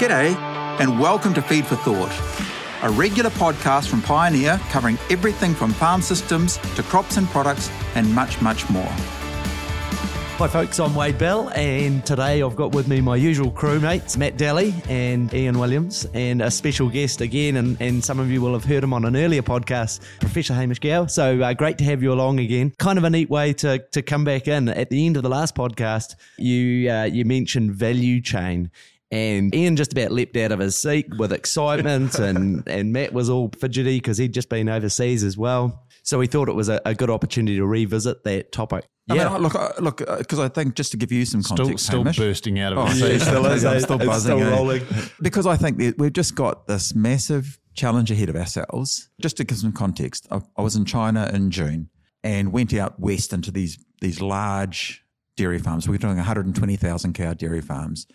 G'day, and welcome to Feed for Thought, a regular podcast from Pioneer covering everything from farm systems to crops and products and much, much more. Hi, folks, I'm Wade Bell, and today I've got with me my usual crewmates, Matt Daly and Ian Williams, and a special guest again. And, and some of you will have heard him on an earlier podcast, Professor Hamish Gow. So uh, great to have you along again. Kind of a neat way to, to come back in. At the end of the last podcast, you, uh, you mentioned value chain. And Ian just about leapt out of his seat with excitement, and, and Matt was all fidgety because he'd just been overseas as well. So we thought it was a, a good opportunity to revisit that topic. Yeah, I mean, look, uh, look, because I think just to give you some context, still Hamish, bursting out of Oh, his yeah, seat. still is. I'm still buzzing. still eh? rolling. Because I think that we've just got this massive challenge ahead of ourselves. Just to give some context, I, I was in China in June and went out west into these these large dairy farms. We're doing 120,000 cow dairy farms,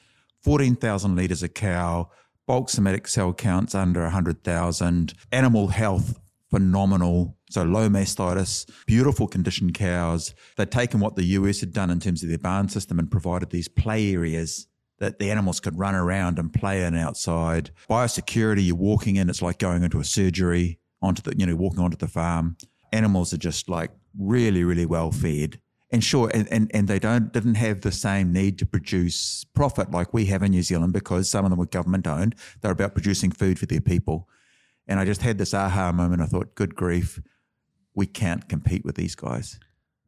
14,000 litres of cow, bulk somatic cell counts under 100,000, animal health phenomenal. So low mastitis, beautiful conditioned cows. They'd taken what the US had done in terms of their barn system and provided these play areas that the animals could run around and play in outside. Biosecurity, you're walking in, it's like going into a surgery onto the, you know, walking onto the farm. Animals are just like really, really well fed. And sure, and, and, and they don't didn't have the same need to produce profit like we have in New Zealand because some of them were government owned. They're about producing food for their people. And I just had this aha moment. I thought, good grief, we can't compete with these guys.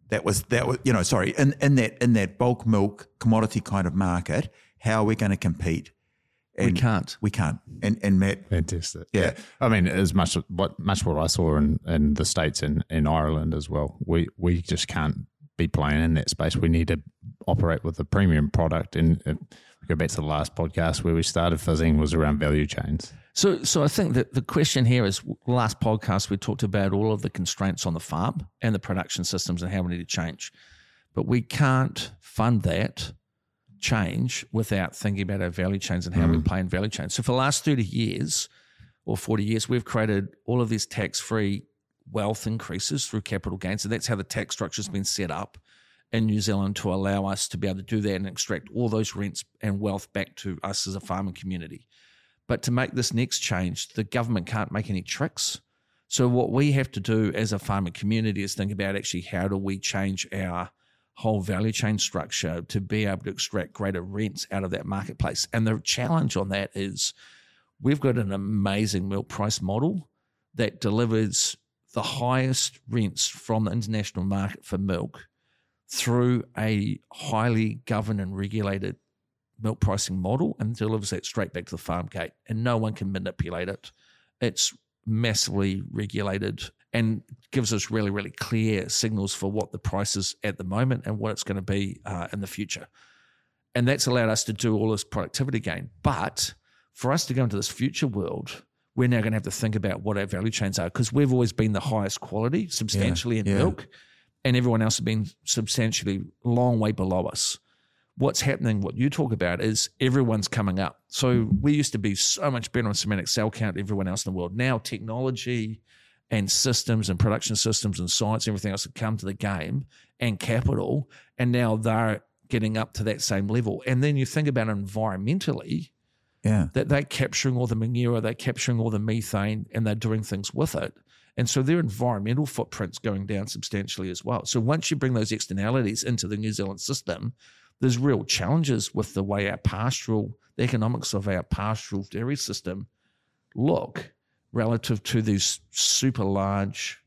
That was that was you know sorry in in that in that bulk milk commodity kind of market. How are we going to compete? We can't. We can't. And and Matt, Fantastic. Yeah. I mean, as much what much what I saw in, in the states and in Ireland as well. We we just can't be playing in that space. We need to operate with a premium product. And go back to the last podcast where we started fizzing was around value chains. So, so I think that the question here is: last podcast we talked about all of the constraints on the farm and the production systems and how we need to change, but we can't fund that change without thinking about our value chains and how we mm. play in value chains. So, for the last thirty years or forty years, we've created all of these tax-free wealth increases through capital gains, and that's how the tax structure has been set up in New Zealand to allow us to be able to do that and extract all those rents and wealth back to us as a farming community. But to make this next change, the government can't make any tricks. So what we have to do as a farming community is think about actually how do we change our whole value chain structure to be able to extract greater rents out of that marketplace. And the challenge on that is we've got an amazing milk price model that delivers the highest rents from the international market for milk through a highly governed and regulated milk pricing model and delivers that straight back to the farm gate, and no one can manipulate it. It's massively regulated and gives us really, really clear signals for what the price is at the moment and what it's going to be uh, in the future. And that's allowed us to do all this productivity gain. But for us to go into this future world, we're now going to have to think about what our value chains are because we've always been the highest quality substantially in yeah. milk, and everyone else has been substantially long way below us what's happening, what you talk about, is everyone's coming up. So we used to be so much better on somatic cell count than everyone else in the world. Now technology and systems and production systems and science, everything else have come to the game and capital, and now they're getting up to that same level. And then you think about environmentally yeah, that they're capturing all the manure, they're capturing all the methane, and they're doing things with it. And so their environmental footprint's going down substantially as well. So once you bring those externalities into the New Zealand system, there's real challenges with the way our pastoral, the economics of our pastoral dairy system look relative to these super large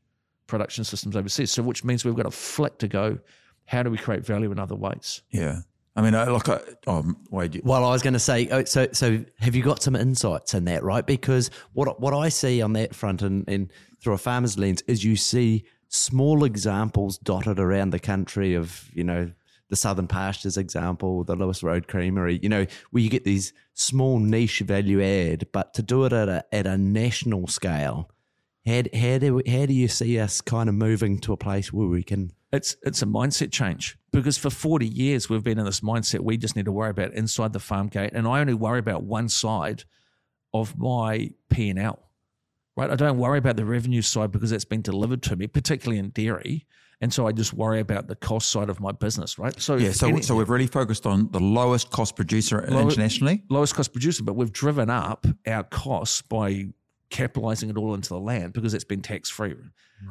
production systems overseas. So, which means we've got a flick to go. How do we create value in other ways? yeah. I mean, I look, I, oh, you, Well, I was going to say, oh, so so have you got some insights in that, right? Because what what I see on that front and, and through a farmer's lens is you see small examples dotted around the country of you know the Southern Pastures example, the Lewis Road Creamery, you know, where you get these small niche value add, but to do it at a at a national scale, how how do how do you see us kind of moving to a place where we can It's it's a mindset change because for 40 years we've been in this mindset we just need to worry about inside the farm gate and I only worry about one side of my P&L. right? I don't worry about the revenue side because that's been delivered to me, particularly in dairy. And so I just worry about the cost side of my business, right? So Yeah, so any- so we've really focused on the lowest cost producer Low- internationally. lowest cost producer, but we've driven up our costs by capitalizing it all into the land because it's been tax free.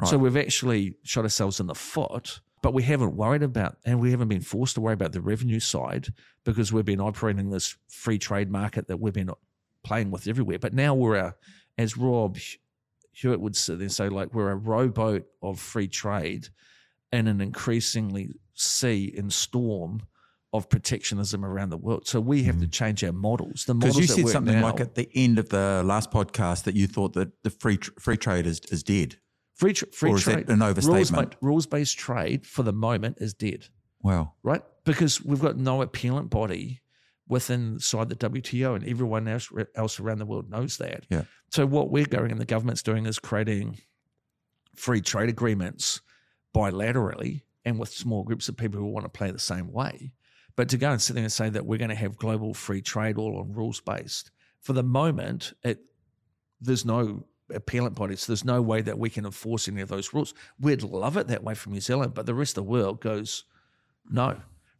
So we've actually shot ourselves in the foot, but we haven't worried about, and we haven't been forced to worry about the revenue side because we've been operating this free trade market that we've been playing with everywhere. But now we're a, as Rob Hewitt would say, say like we're a rowboat of free trade in an increasingly sea and storm of protectionism around the world. So we have to change our models. The models Because Mm. you said something now- like at the end of the last podcast that you thought that the free tr- free trade is, is dead. free tr- free trade, that an overstatement? rules based trade for the moment is dead, Wow. right? Because we've got no appellant body within inside the WTO, and everyone else else around the world knows that. Yeah. So what we're going and the government's doing is creating free trade agreements bilaterally and with small groups of people who want to play the same way. But to go and sit there and say that we're going to have global free trade all on rules based, for the moment, it there's no appellant bodies. There's no way that we can enforce any of those rules. We'd love it that way from New Zealand, but the rest of the world goes no.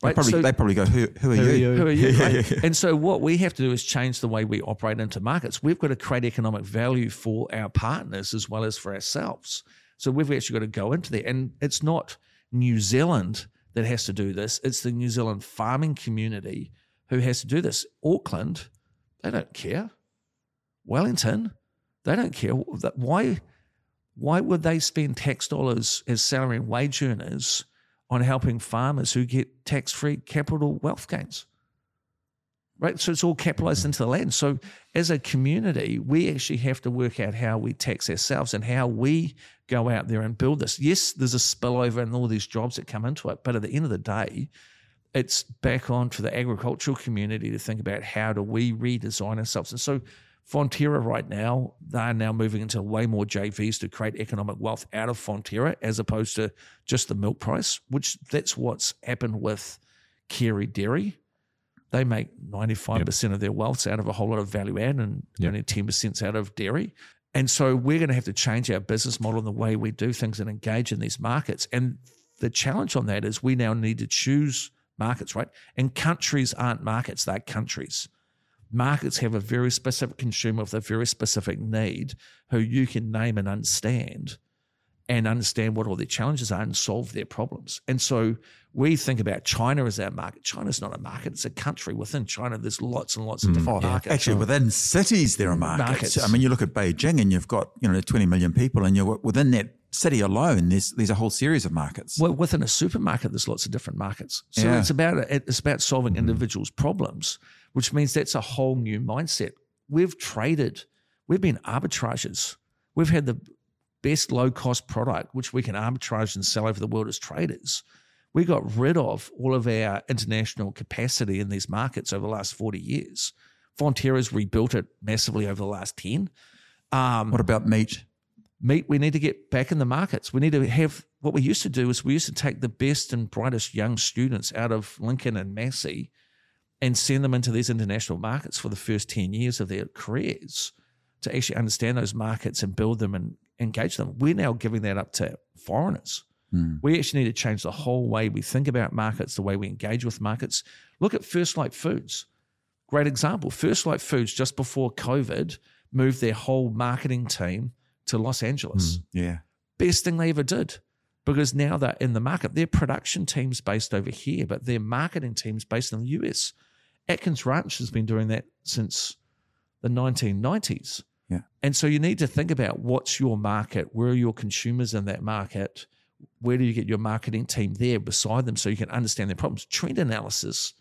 They Right? probably, So- they probably go, who, who are you? who are you? right? And so what we have to do is change the way we operate into markets. We've got to create economic value for our partners as well as for ourselves. So we've actually got to go into there. And it's not New Zealand that has to do this. It's the New Zealand farming community who has to do this. Auckland, they don't care. Wellington, they don't care. Why, why would they spend tax dollars as salary and wage earners on helping farmers who get tax free capital wealth gains? Right. So it's all capitalized into the land. So as a community, we actually have to work out how we tax ourselves and how we go out there and build this. Yes, there's a spillover and all these jobs that come into it. But at the end of the day, it's back on to the agricultural community to think about how do we redesign ourselves. And so Fonterra right now, they're now moving into way more JVs to create economic wealth out of Fonterra as opposed to just the milk price, which that's what's happened with Kerry Dairy. They make 95% of their wealths out of a whole lot of value add and Yep. only 10% out of dairy. And so we're going to have to change our business model and the way we do things and engage in these markets. And the challenge on that is we now need to choose markets, right? And countries aren't markets, they're countries. Markets have a very specific consumer with a very specific need who you can name and understand and understand what all their challenges are and solve their problems. And so we think about China as our market. China's not a market, it's a country. Within China, there's lots and lots of hmm. different markets. Actually, within cities, there are markets. Markets. I mean, you look at Beijing and you've got, you know, 20 million people and you're within that city alone, there's, there's a whole series of markets. Well, within a supermarket, there's lots of different markets. So Yeah. it's about it's about solving hmm. individuals' problems, which means that's a whole new mindset. We've traded, we've been arbitragers. We've had the best low cost product, which we can arbitrage and sell over the world as traders. We got rid of all of our international capacity in these markets over the last 40 years. Fonterra's rebuilt it massively over the last 10. Um, what about meat? meat we need to get back in the markets we need to have what we used to do is we used to take the best and brightest young students out of lincoln and massey and send them into these international markets for the first 10 years of their careers to actually understand those markets and build them and engage them we're now giving that up to foreigners hmm. we actually need to change the whole way we think about markets the way we engage with markets look at first light foods great example first light foods just before covid moved their whole marketing team to los angeles hmm, Yeah. best thing they ever did because now they're in the market. Their production team's based over here, but their marketing team's based in the US. Atkins Ranch has been doing that since the 1990s. Yeah. And so you need to think about what's your market, where are your consumers in that market, where do you get your marketing team there beside them so you can understand their problems. Trend analysis.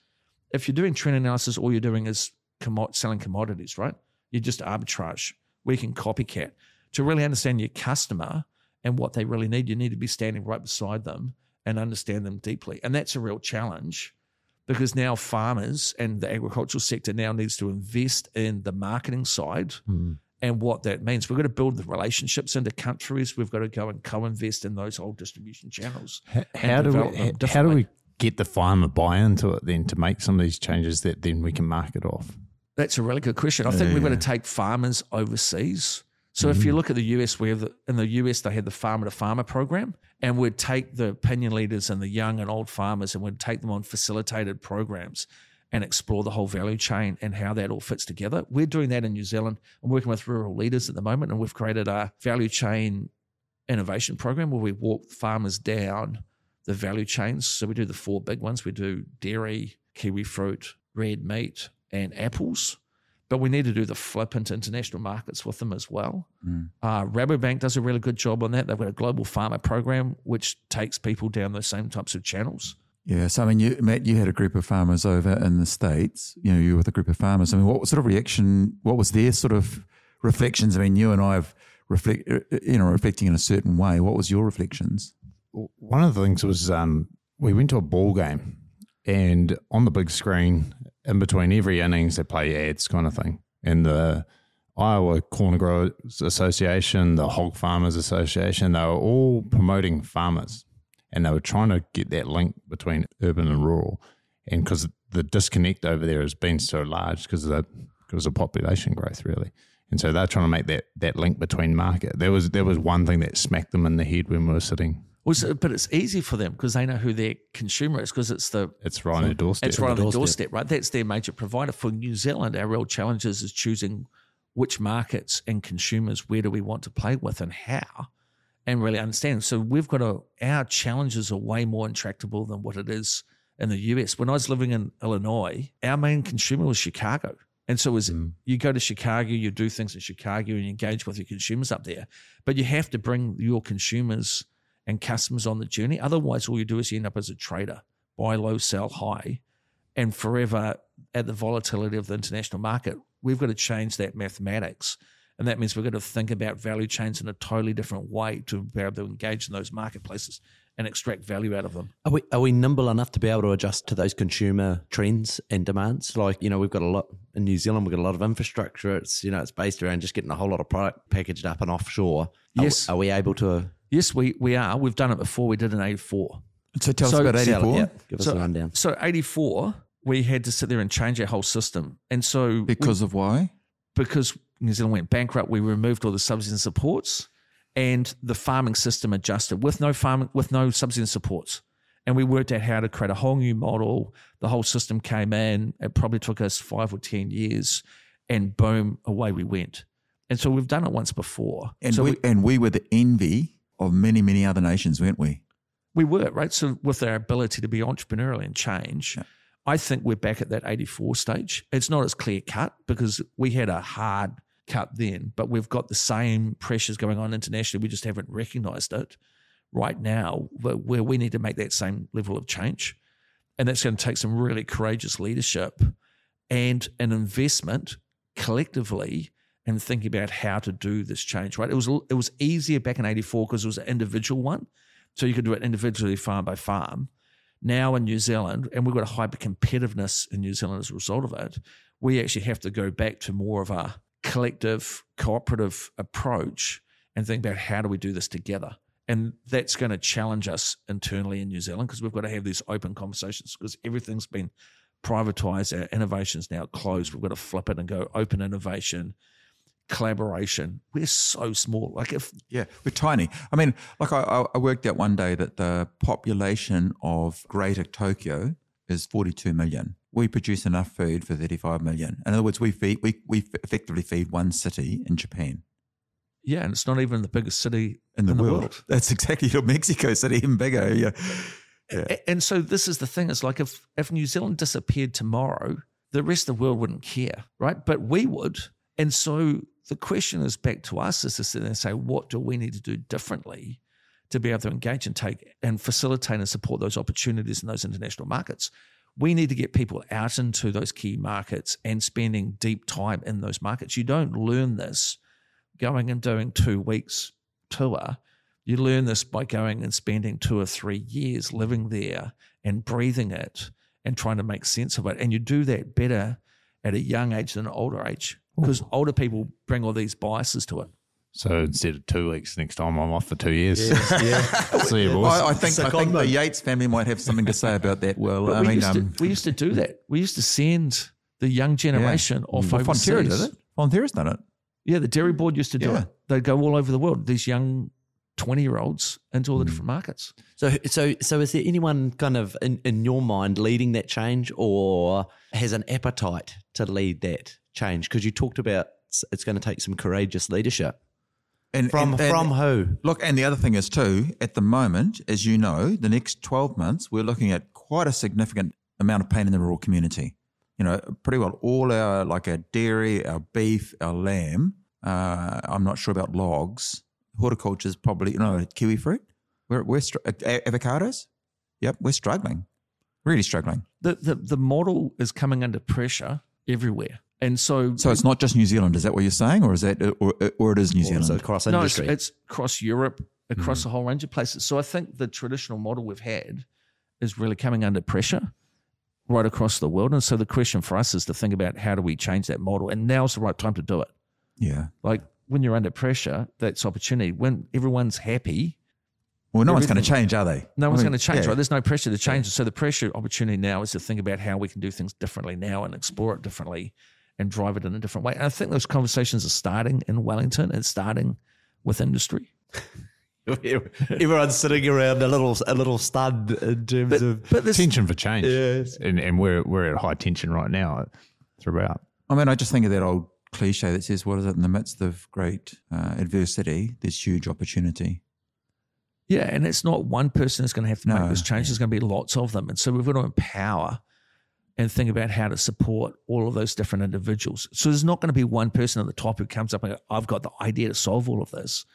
If you're doing trend analysis, all you're doing is commo- selling commodities, right? You're just arbitrage. We can copycat. To really understand your customer and what they really need, you need to be standing right beside them and understand them deeply. And that's a real challenge because now farmers and the agricultural sector now needs to invest in the marketing side mm-hmm. And what that means. We've got to build the relationships into countries. We've got to go and co-invest in those old distribution channels. H- and How do we how do we get the farmer buy into it then to make some of these changes that then we can market off? That's a really good question. I think we've got to take farmers overseas. So if you mm-hmm. look at the US, we have the, in the US they had the farmer to farmer program, and we'd take the opinion leaders and the young and old farmers, and we'd take them on facilitated programs and explore the whole value chain and how that all fits together. We're doing that in New Zealand. I'm working with rural leaders at the moment, and we've created a value chain innovation program where we walk farmers down the value chains. So we do the four big ones. We do dairy, kiwi fruit, red meat, and apples. But we need to do the flip into international markets with them as well. Uh, Rabobank does a really good job on that. They've got a global farmer program which takes people down those same types of channels. Yeah, so I mean, you, Matt, you had a group of farmers over in the states. You know, you were with a group of farmers. I mean, what sort of reaction? What was their sort of reflections? I mean, you and I have reflect, you know, reflecting in a certain way. What was your reflections? one of the things was um, we went to a ball game and on the big screen in between every innings they play ads kind of thing and the iowa corn growers association the hog farmers association they were all promoting farmers and they were trying to get that link between urban and rural and because the disconnect over there has been so large because of the because of population growth really and so they're trying to make that that link between market there was there was one thing that smacked them in the head when we were sitting Well, so- but it's easy for them because they know who their consumer is because it's the It's right on their doorstep. It's right on the doorstep, right? That's their major provider. For New Zealand, our real challenge is, is choosing which markets and consumers where do we want to play with and how, and really understand. So we've got a our challenges are way more intractable than what it is in the US. When I was living in Illinois, our main consumer was Chicago. And so as mm. you go to Chicago, you do things in Chicago and you engage with your consumers up there. But you have to bring your consumers and customers on the journey. Otherwise, all you do is you end up as a trader, buy low, sell high, and forever at the volatility of the international market. We've got to change that mathematics. And that means we're going to think about value chains in a totally different way to be able to engage in those marketplaces and extract value out of them. Are we, are we nimble enough to be able to adjust to those consumer trends and demands? Like, you know, we've got a lot in New Zealand, we've got a lot of infrastructure. It's, you know, it's based around just getting a whole lot of product packaged up and offshore. Are- Yes. Are, we able to uh, Yes, we, we are. We've done it before. We did an 84. So tell So- us about sell it? 84. Yeah, give us So- a rundown. So 84, we had to sit there and change our whole system. And so Because of why? Because New Zealand went bankrupt, we removed all the subsidies and supports, and the farming system adjusted with no farming with no subsidies and supports. And we worked out how to create a whole new model. The whole system came in. It probably took us five or ten years, and boom, away we went. And so we've done it once before. And so we, we, and we were the envy of many many other nations, weren't we? we were right. So with our ability to be entrepreneurial and change, I think we're back at that 84 stage. It's not as clear cut because we had a hard cut then, but we've got the same pressures going on internationally. We just haven't recognized it right now, where we need to make that same level of change. And that's going to take some really courageous leadership and an investment collectively in thinking about how to do this change, right? It was it was easier back in 84 because it was an individual one. So you could do it individually, farm by farm. Now in New Zealand, and we've got a hyper competitiveness in New Zealand as a result of it, we actually have to go back to more of a collective, cooperative approach and think about how do we do this together. And that's going to challenge us internally in New Zealand because we've got to have these open conversations because everything's been privatized. Our innovation's now closed. We've got to flip it and go open innovation, collaboration. We're so small. Like if Yeah, we're tiny. I mean, like I, I- worked out one day that the population of Greater Tokyo is 42 million. We produce enough food for 35 million. In other words, we feed we we effectively feed one city in Japan yeah, and it's not even the biggest city in the, world. That's exactly your Mexico City, even bigger. Yeah, A- And so this is the thing: it's like if if New Zealand disappeared tomorrow, the rest of the world wouldn't care, right? But we would. And so the question is back to us: is to sit and say, what do we need to do differently to be able to engage and take and facilitate and support those opportunities in those international markets? We need to get people out into those key markets and spending deep time in those markets. You don't learn this going and doing two weeks tour. You learn this by going and spending two or three years living there and breathing it and trying to make sense of it. And you do that better at a young age than an older age because older people bring all these biases to it. So instead of two weeks, next time I'm off for two years. yeah. See you, boys. I, I think I think the Yates family might have something to say about that. Well, But I we, mean, used um, to, we used to do that. We used to send the young generation off well, overseas. Fonterra did it. Fonterra's done it. Yeah, the dairy board used to do Yeah, it. they'd go all over the world. These young twenty year olds into all the different markets. So, so, so, is there anyone kind of in, in your mind leading that change, or has an appetite to lead that change? Because you talked about it's- it's going to take some courageous leadership And from and- and- from who? Look, and the other thing is too, at the moment, as you know, the next 12 months, we're looking at quite a significant amount of pain in the rural community. You know, pretty well all our, like our dairy, our beef, our lamb. Uh, I'm not sure about logs. Horticulture is probably, you know, kiwi fruit. We're, we're str- uh, avocados. Yep, we're struggling, really struggling. The the the model is coming under pressure everywhere, and so So it's not just New Zealand. Is that what you're saying, or is that, uh, or, uh, or it is New Zealand? So across no, it's, it's across Europe, across hmm. a whole range of places. So I think the traditional model we've had is really coming under pressure right across the world. And so the question for us is to think about how do we change that model, and now's the right time to do it. yeah. Like when you're under pressure, that's opportunity. When everyone's happy, Well, no one's going to change, are they? no I one's mean, going to change, yeah. right? There's no pressure to change. So the pressure opportunity now is to think about how we can do things differently now and explore it differently and drive it in a different way. And I think those conversations are starting in Wellington and starting with industry. Everyone's sitting around a little a little stunned in terms of But this, tension for change. Yes. And, and we're, we're at high tension right now throughout. I mean, I just think of that old cliche that says, "What is it? In the midst of great uh, adversity, there's huge opportunity." yeah, and it's not one person that's going to have to No, make this change. There's going to be lots of them. And so we've got to empower and think about how to support all of those different individuals. So there's not going to be one person at the top who comes up and goes, I've got the idea to solve all of this.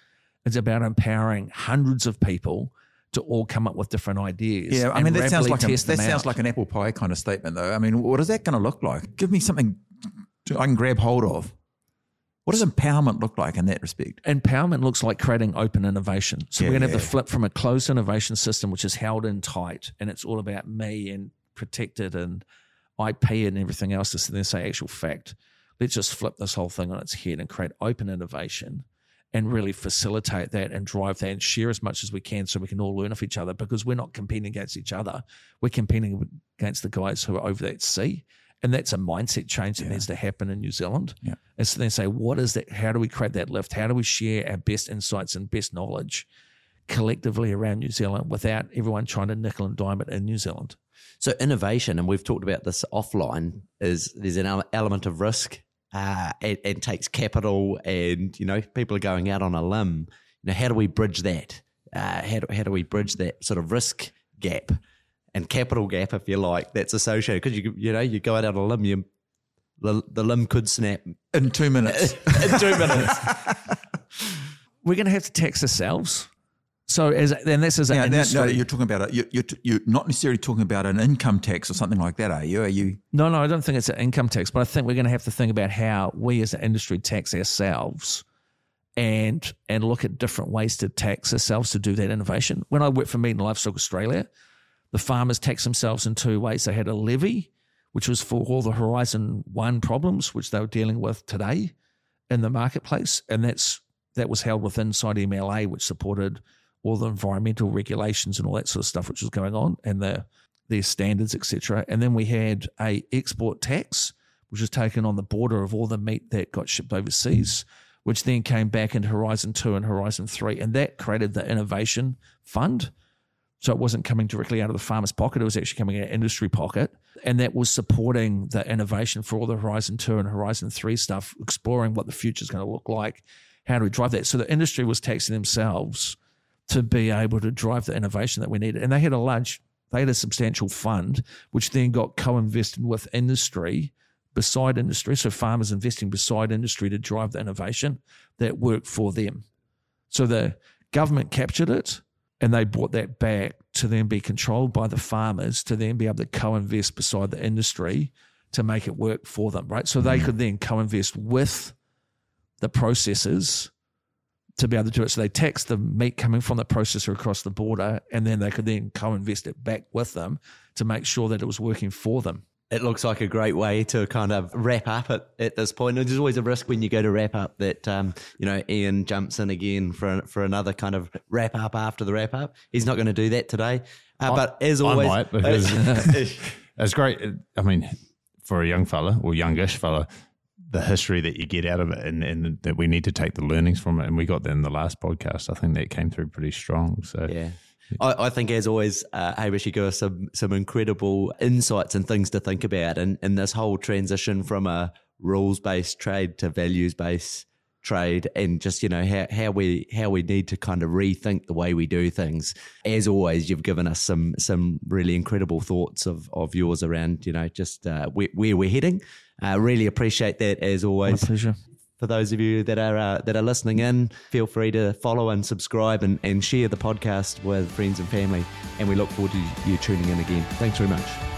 It's about empowering hundreds of people to all come up with different ideas. Yeah, I mean, that sounds like a, that them sounds out. like an apple pie kind of statement, though. I mean, what is that going to look like? Give me something I can grab hold of. What does empowerment look like in that respect? empowerment looks like creating open innovation. So Yeah, we're going to have the flip from a closed innovation system, which is held in tight, and it's all about me and protected and IP and everything else. To then say actual fact. Let's just flip this whole thing on its head and create open innovation and really facilitate that and drive that and share as much as we can so we can all learn off each other because we're not competing against each other. We're competing against the guys who are over that sea. And that's a mindset change that needs to happen in New Zealand. Yeah. And so then say, what is that? How do we create that lift? How do we share our best insights and best knowledge collectively around New Zealand without everyone trying to nickel and dime it in New Zealand? So innovation, and we've talked about this offline, is there's an element of risk. Uh, it, it takes capital, and you know people are going out on a limb. You know, how do we bridge that? Uh, how do, how do we bridge that sort of risk gap and capital gap, if you like, that's associated? Because you you know you go out on a limb, you the, the limb could snap In two minutes. in two minutes. We're going to have to tax ourselves. So as and this is an now, no, you're talking about a, you're, you're, you're not necessarily talking about an income tax or something like that, are you? Are you? No, no, I don't think it's an income tax, but I think we're going to have to think about how we as an industry tax ourselves and and look at different ways to tax ourselves to do that innovation. When I worked for Meat and Livestock Australia, the farmers taxed themselves in two ways. They had a levy, which was for all the Horizon One problems, which they were dealing with today in the marketplace, and that's that was held within inside MLA, which supported all the environmental regulations and all that sort of stuff which was going on, and the their standards, etc. And then we had a export tax, which was taken on the border of all the meat that got shipped overseas, which then came back into Horizon Two and Horizon Three, and that created the innovation fund. So it wasn't coming directly out of the farmer's pocket; it was actually coming out of industry pocket, and that was supporting the innovation for all the Horizon Two and Horizon Three stuff, exploring what the future is going to look like. How do we drive that? So the industry was taxing themselves to be able to drive the innovation that we needed. And they had a large, they had a substantial fund, which then got co-invested with industry beside industry. So farmers investing beside industry to drive the innovation that worked for them. So the government captured it and they brought that back to then be controlled by the farmers to then be able to co-invest beside the industry to make it work for them, right? So they mm. could then co-invest with the processors to be able to do it. So they tax the meat coming from the processor across the border, and then they could then co-invest it back with them to make sure that it was working for them. It looks like a great way to kind of wrap up at, at this point. There's always a risk when you go to wrap up that um, you know Ian jumps in again for for another kind of wrap up after the wrap up. He's not going to do that today. Uh, but as I always, might because it's great. I mean, for a young fella or youngish fella, the history that you get out of it, and, and that we need to take the learnings from it. And we got that in the last podcast. I think that came through pretty strong. So Yeah. I, I think, as always, uh, Hamish, you give us some some incredible insights and things to think about, and in this whole transition from a rules based trade to values based trade, and just you know how, how we how we need to kind of rethink the way we do things. As always, you've given us some some really incredible thoughts of of yours around you know just uh, where, where we're heading. Uh, really appreciate that as always My pleasure. for those of you that are uh, that are listening in, feel free to follow and subscribe and, and share the podcast with friends and family. And we look forward to you tuning in again. Thanks very much.